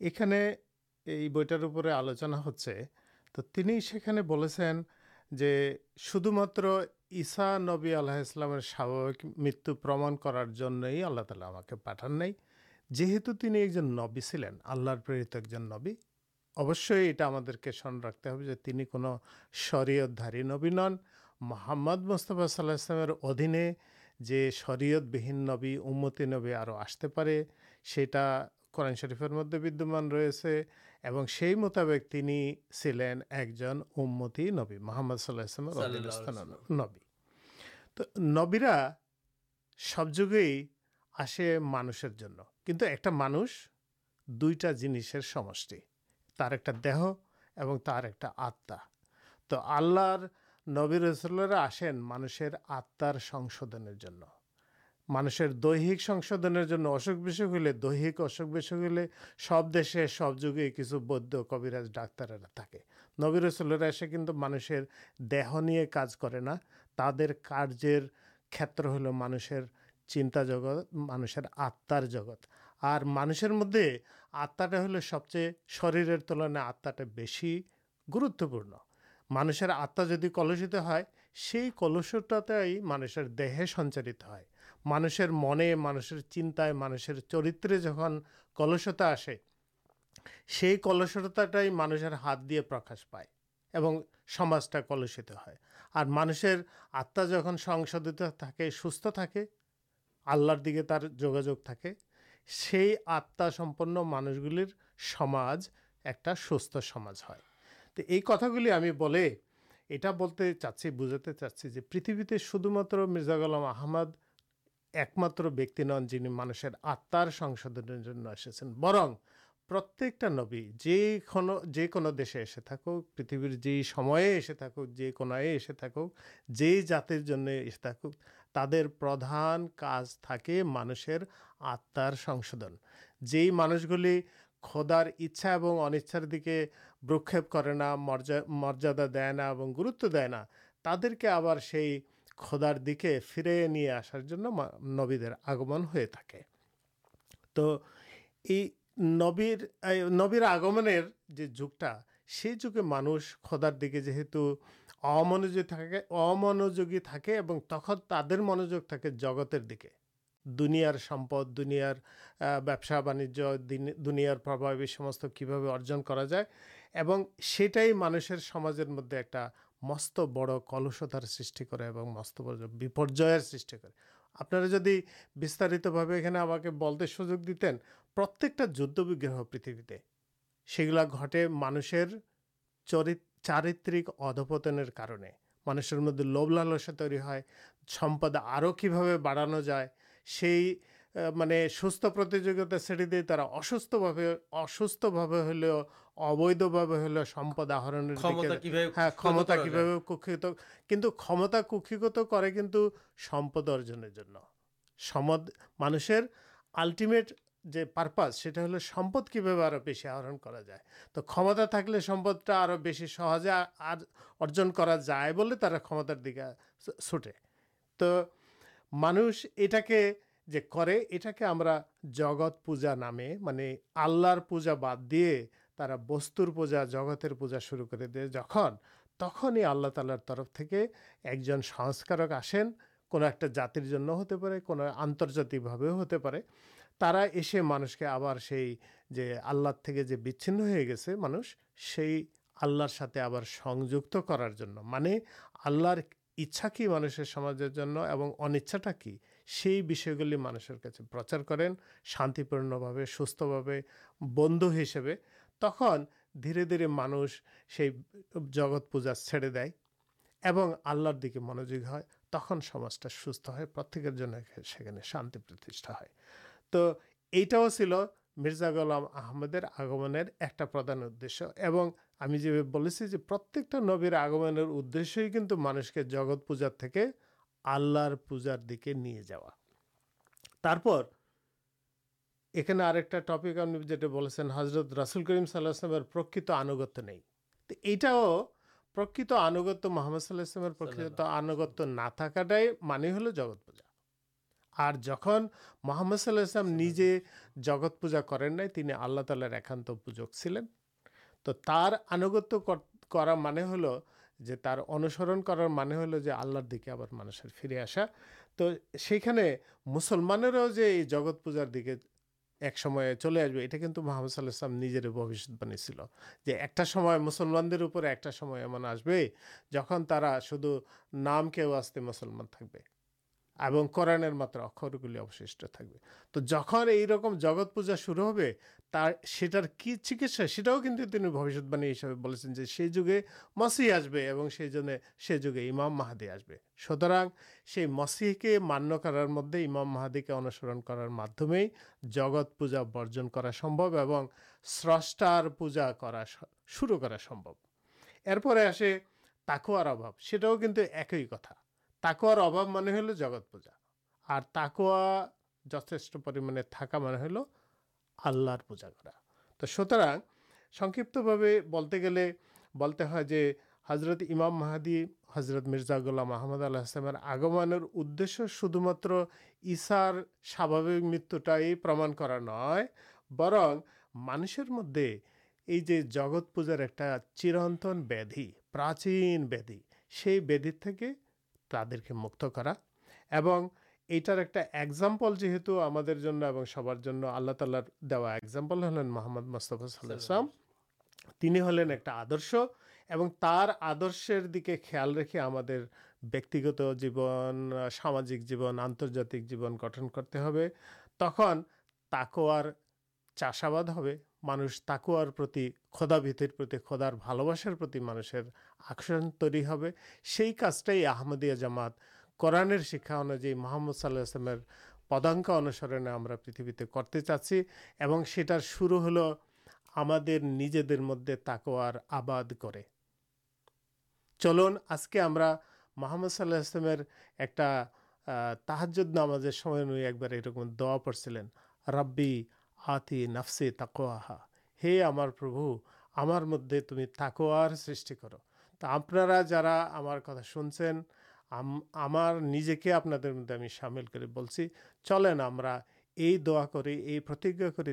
یہ بوٹار پورے آلوچنا ہونے جی شدماتی آلہ مت پرما کرارلہ تعالی ہما پٹھان نہیں جیت تین ایک جن نبیلین آللہ پر نبی اوشی یہ سن راقتے ہونی کو شرعتاری نبی نن محمد مستفا صلیم ادینے جو شرعت بھیہن نبی امتی نبی اور آستے پڑے سیٹا قرآن شرفر مدد بدمان ریسے اور مطابق ایک جن امتی نبی محمد صلی اللہ نبی تو نبیرا سب جگہ آسے مانشر ایک مانوش دو ایک دیہ ایک آتم تو آللہ نبی رسولا آسین مانشی آتمار سنشود مانشر دہشن جو اصو بیسو ہلے دہلی سب دس سب جگہ کچھ بودھ کبراج ڈاکرا تھا نو رسولا سی کن مانسر دیہ کا نہتر ہل مانشر چنتا جگت مانشر آتمار جگت اور مانشر مدد آتما ہل سب چیز شروع تلنگا آتماٹا بس گروتوپر مانشر آتما جدی کلست ہے کلشتا مانسر دیہ سنچر ہے مانشر من مانشر چنتائ مانشر چرتر جہاں کلشتا آسے کلستاٹائی مانشر ہاتھ دے پر پائے کلشت ہے اور مانشی آتما جہاں سنشت تھا آلر دیکھے تر جگہ تھا آتاسمپن مانس گلج ایک سمجھ ہے تو یہ کتھاگل ہمیں بول یہ چاچی بجا چاچی پریتھے شدھ مت مرزا عالم آمد ایک متر بکتی نن جن مانشر آتمار سنشونے ایسے برن پر نوی جی کون جنو دیشے ایسے تھک پریتھری جیسمک جی کونسے جی جاتر ایسے تھک تر پردھان کاج تھا مانشر آتمار سنشن جی مانس گل کھدار اچھا اور انچار دیکھے بک کرنا مریا مریادا دے اور گروتو دے ترکی آپ سے খোদার দিকে ফিরে নিয়ে আসার জন্য মা- নবীদের আগমন হয়ে থাকে তো এই নবীর এই নবীর আগমনের যে যুগটা সেই যুগে মানুষ খোদার দিকে যেহেতু অমনোযোগী থাকে অমনোযোগী থাকে এবং তখন তাদের মনোযোগ থাকে জগতের দিকে দুনিয়ার সম্পদ দুনিয়ার আহ, ব্যবসা বাণিজ্য দিন- দুনিয়ার প্রভাব এই সমস্ত কীভাবে مست بڑ کلشتارا جیسا کہ سوجو دتین پرتکٹ جد پریتیں سیگلہ گٹے مانسر چر چارکتر کار مانشر مدد لوب لالس ترپد آو کی بڑھانا جائے مطلے سوست پر سٹی دیو ابدھا ہود آپ کمتا کہ کت کچھ کمتا کتنا سمپ ارجن مانشر آلٹیمٹ جو پارپس سے ہلو سمپ کی بھاشی آرن کرا جائے تو کمتا تک اور بہی سہجے ارجن کرا جائے کمتار دیکھا سوٹے تو مانش یہ جی یہاں جگت پوجا نامے میری آللہ پوجا باد دیے ترا بستا جگتر پوجا شروع کر دے جہن تخی اللہ تالارن سنسکارک آسین کو جاتر جو ہوتے کو آنرجاتے ہوتے پڑے تر اسے مانش کے آپ سے آللہ تھی جو بھین گیسے مانوش آللہ ساتھ آپ سنجکت کرار میرے آللہ اچھا کہ مانس انچاٹا کہ مانشر کا پرچار کریں شانپورن سن حسب تک دھیرے دھیرے مانوش جگت پوجا ٹھڑے دے آلر دیکھے منجوگی ہے تک سمجھا سکے پر شانتی ہے تو یہ چل مرزا گلام آمدے آگم ایکدان ادشیں جو پرتکٹ نبیر آگمنٹ ادش مانوس کے جگت پوجار تیک آلر پوجار دیکھے جاپ یہ ٹپک جو حضرت رسول کریم صلی اللہ آنگت نہیں آنگت محمد صلی اللہ آنگت نہ تاکاٹائ مان جگت پوجا اور جہاں محمد صلاح المجے جگت پوجا کریں نئی تین آللہ تعالی ایکانت پوجک چلین تو آنگت کرا مانے ہل جو انسرن کر مانے ہول جو آلر دیکھ مانسا تو سیخنے مسلمانوں جگت پوجار دیکھے ایک سمے چلے آسے یہ صلاح المجر بوشی چلتا مسلمان ایک آس جہاں شو نام کے مسلمان تک اور کرن متر اخر گلش تھے تو جہاں یہ رکم جگت پوجا شروع ہوٹر کی چاؤن تم بوشت باعث جو سی جگہیں مسیح آسبے سے جگہ امام ماہدی آسبر سی مسیح کے مان کر مدد امام ماہدی کے انسرن کرارمے جگت پوجا برجن کر سمبو اور سسٹار پوجا کر شروع کر سمبو ارپر آسے تاکوار ایک ہی کتا تاکارب من ہل جگت پوجا تاک جتنے تھا من ہل آل پوجا کر تو سوتر سکتھے بولتے گے بولتے ہیں جو حضرت امام محدی حضرت مرزا اللہ محمد اللہ آگم ادھومات مت پرما کر نئے برن مانشر مدد یہ جو جگت پوجار ایک چرنت ودھی پراچین ویادی سی ودی تھی تع کے مخترا یہٹر ایکزامپل جیت ہم سبز آلہ تعالی دا ایک ایگزامپل ہلین محمد مستفا صلی المنی ہلین ایک آدھ اور تر آدر دیکھ کے خیال رکھے ہم سامک جیبن آنرجات گھنٹ کرتے تک تاکہ چاشاباد مانس تاکوارکرن تر کاجٹائی آمدیہ جامات کرانے شکا ان محمد صلی اللہ پدا انسرنے پریتبی کرتے چاچی اور سارا شروع ہلو ہمجے دیکھے تاکوار آباد کر چلن آج کے محمد صلی اللہ ایک تحرا ہم ایک یہ دعا پرسلین ربی آتی نفسا ہی ہمارب ہمار مد تم تاکہ کر تو آپ جا ہمارے کتا سنچینجے ہمیں سامل کر دعا کر یہ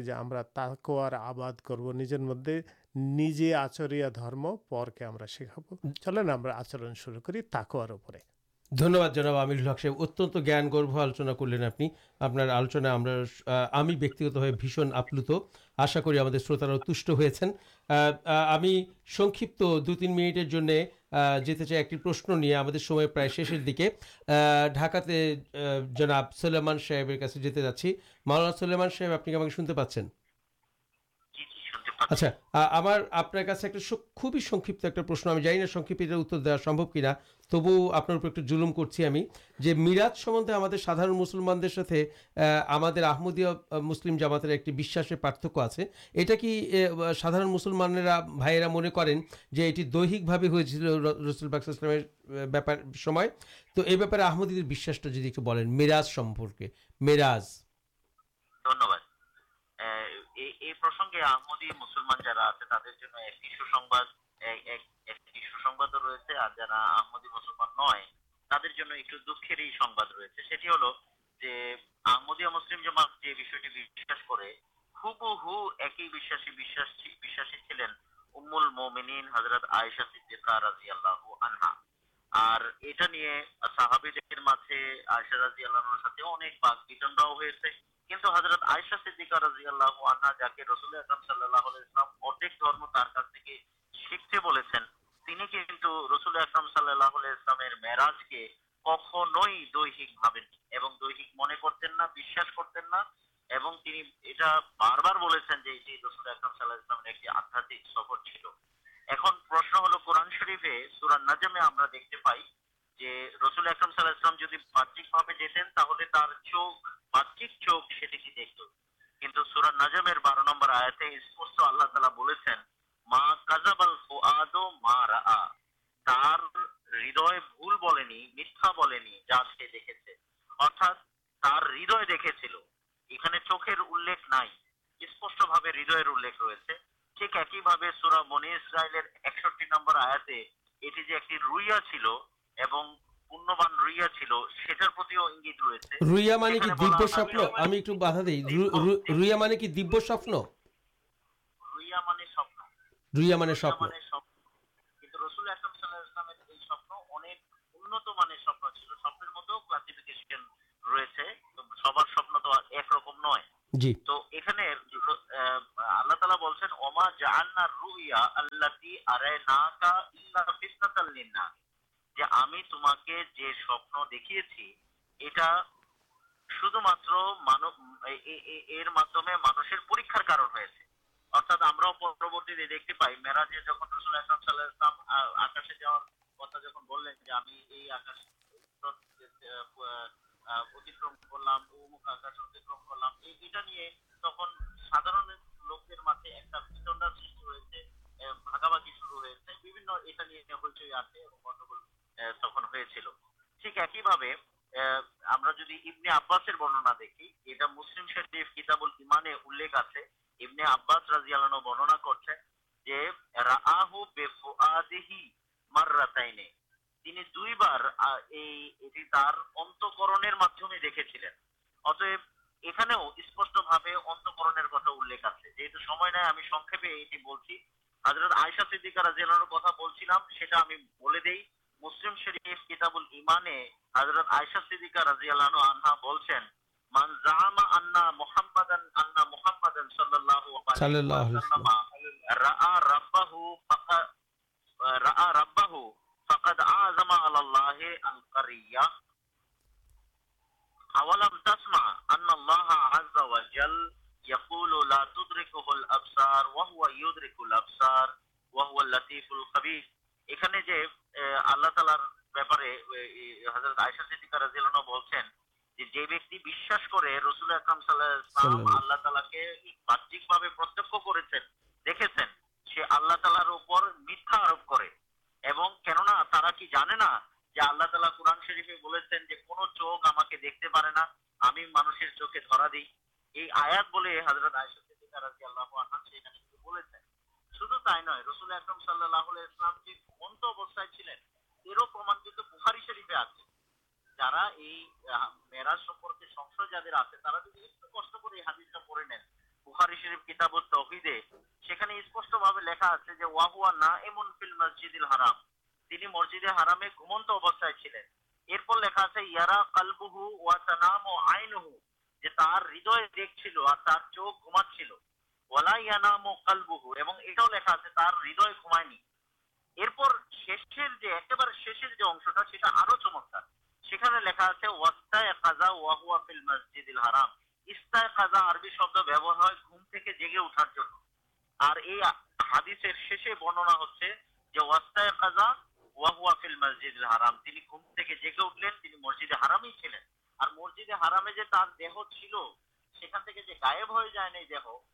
ہمارباد کرو نجر مدد نجے آچریا درم پر کے ہمیں شکاب چلین ہمیں آچرن شروع کرپر دنیہب جناب عمر صاحب اتنے ضان گرو آلوچنا کرلین آپ نے آپ آپ آشا کر تھی سنکت دو تین منیٹر جاتے پرشن نہیں ہمیں پرائشر دیکھ کے ڈھاکا جناب سلامان صاحب جاتے جاچی مولا سلامان صاحب آپ کی اما سنتے پاس پارتک آپ سے سادار مسلمان دہی ہو رسول باکلام تو یہ بولیں میرازک میرا حضرت آئساد یہ صحابے من کرت کرتنا بار بار احرم سفر چل پرشن ہل قورن شرفے پائی۔ رسم السلام جدید باہر چوکی اردا تر ہدھے دیکھنے چوکھ نئی اسپشٹر ہرد رہے ٹھیک ایک سورا منی اسرائیل ایک نمبر آتے یہ ایک را چل এবং পুণ্যবান রুইয়া ছিল সেটার প্রতিও ইঙ্গিত রয়েছে রুইয়া মানে কি দিব্য স্বপ্ন আমি একটু বাধা দেই রুইয়া মানে কি দিব্য স্বপ্ন রুইয়া মানে স্বপ্ন রুইয়া মানে স্বপ্ন কিন্তু রসুল আকরাম সাল্লাল্লাহু এই স্বপ্ন অনেক উন্নত মানের স্বপ্ন ছিল স্বপ্নের মধ্যেও ক্লাসিফিকেশন রয়েছে সবার স্বপ্ন তো একরকম নয় জি তো এখানে আল্লাহ তালা বলছেন অমা জাহান্নার রুইয়া আল্লাহ আরে নাকা ইল্লা ফিসনাতাল নিন্না لوکی رہے بھاگا بھاگی شروع رہے گا تک ہوا دیکھ چلینک رضی اللہ ہمیں মুসলিম শরীফ কিতাবুল ইমানে হযরত আয়েশা সিদ্দিকা রাদিয়াল্লাহু আনহা বলছেন মান জাআমা আন্না মুহাম্মাদান আন্না মুহাম্মাদান সাল্লাল্লাহু সাল্লাল্লাহু আলাইহি আলাইহি ওয়াসাল্লাম রাআ রাব্বাহু ফাকা রাআ রাব্বাহু ফাকাদ আযামা আলাল্লাহি আল-কারিয়া আওয়ালাম তাসমা আন্নাল্লাহ আযজা ওয়া জাল ইয়াকুলু লা তুদরিকুহুল আবসার ওয়া হুয়া ইউদরিকুল আবসার ওয়া হুয়াল লাতীফুল খাবীর میتھا تعالی قرآن شرف چوک ہم چوک یہ آیا حضرت ہرام گھومت ابست لکھا نام ہرد دیکھ لوگ نام کلبہ یہ ہادثہ خزا واہ مسجد الحرام ہرام چلین اور مسجد ہرامے گا جی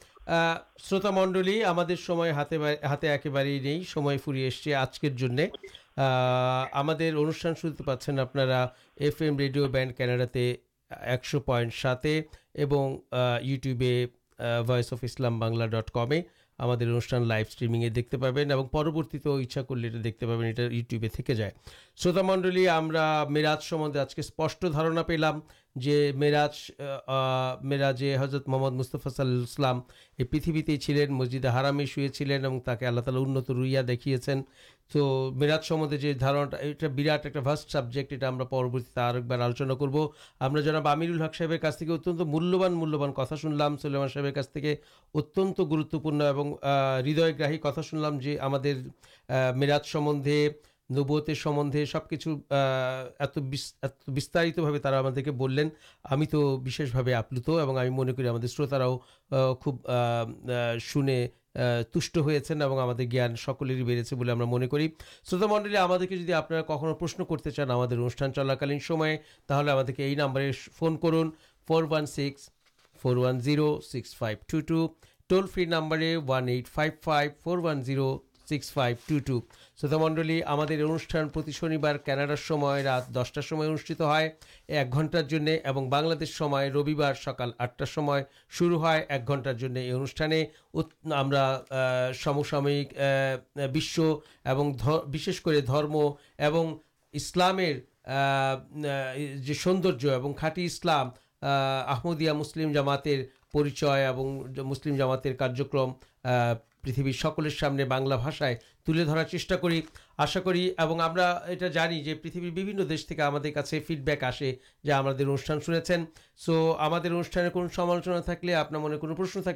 شو منڈل ہمیں ہاتھ ہاتھ ایسے فری اسے آجکر جن ہمان سنتے پاس اپنا F M radio band Canada ایکش point ساتے یوٹیوبل ڈٹ کم ہمارے انوشان لائف اسٹریم دیکھتے پہنیں اور پرورتی پہ یوٹیوب جائے شروط منڈل ہم آج کے اسپٹار پیلام جو میراج میرا جضرت محمد مستفاسلام یہ پریتھتے چلین مسجد ہرامیشین اور تاکہ اللہ تعالی ان تو میرادبنٹ ایک فارسٹ سبجیکٹ یہ آلوچنا کرو ہم صحیح کا اتن مولان مولیہبان کتنا سنل سولیمان صاحب کا اتن گروتوپر اور ہدیہ گراہی کتا سنل جو ہمارت بولیں ہمیں تو آپ من کروتارا خوب شونے تین جان سکل ہی بےڑے بولے من کروت منڈلی ہم کشن کرتے چان ہم اندھی یہ نمبر فون کرن four one six four one zero six five two two toll free number one five five four one zero six five two two شرط منڈل ہمارے انوشٹان کیناڈار رات دسٹار انوشت ہے ایک گھنٹار رویوار سکال آٹھار شروع ہے ایک گھنٹارسامش کر دم اور اسلام سوندر اور کھاٹی اسلام آمدیہ مسلم جامات پریچل جامات کام پتھر سکل سامنے بنلا بھاشائے تلے درار چیشا کرشن فیڈبیک آسے جا کے انوان شنے سو ہمالوچنا تھا پرشن تھا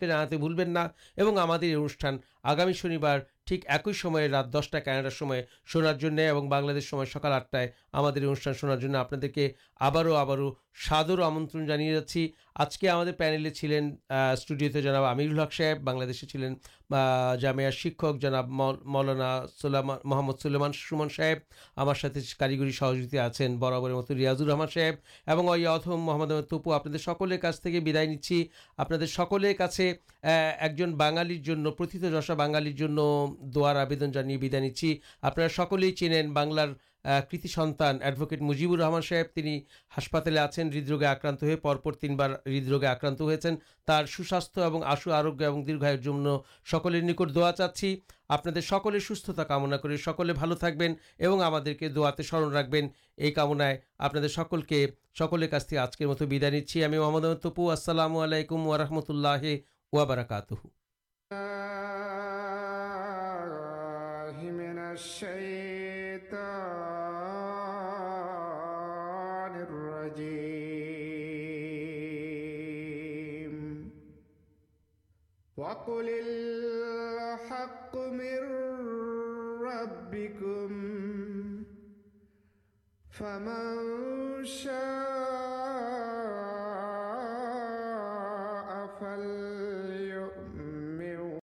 جانا بھولیں نہ اور ہمارے انوشان آگامی شنی بار ٹھیک ایک ہی رات دسٹا کیناڈار شنارے اور بناتے سکال آٹھا ہم انٹھان شنارے آب آدر آمن آج کے ہمارے پیانے چلین اسٹوڈیوتے جناب عمیر الحق صاحب بنسے چلے جام شنا مولانا سولہ محمد سولیمان سمن ساہب ہمارے کیگری سہجھا آن برابر محت ریاضر رحمان صاحب اور محمد احمد تپو آپل آپ سکلے کا ایک جن بنگال جشا بالال آدمی نہیں آپ سکلے چینل কৃতি সন্তান অ্যাডভোকেট মুজিবুর রহমান সাহেব তিনি হাসপাতালে আছেন হৃদরোগে আক্রান্ত হয়ে পরপর তিনবার হৃদরোগে আক্রান্ত হয়েছেন তার সুস্বাস্থ্য এবং আশু আরোগ্য এবং দীর্ঘায়ুর জন্য সকলের নিকট দোয়া চাচ্ছি আপনাদের সকলের সুস্থতা কামনা করে সকলে ভালো থাকবেন এবং আমাদেরকে দোয়াতে স্মরণ রাখবেন এই কামনায় আপনাদের সকলকে সকলের কাছ থেকে আজকের মতো বিদায় নিচ্ছি আমি মোহাম্মদ আহমেদ তপু আসসালামু আলাইকুম ওয়ারহমতুল্লাহ ওয়াবারাকাতুহু الله من الشيطان وقل الحق من ربكم فمن شاء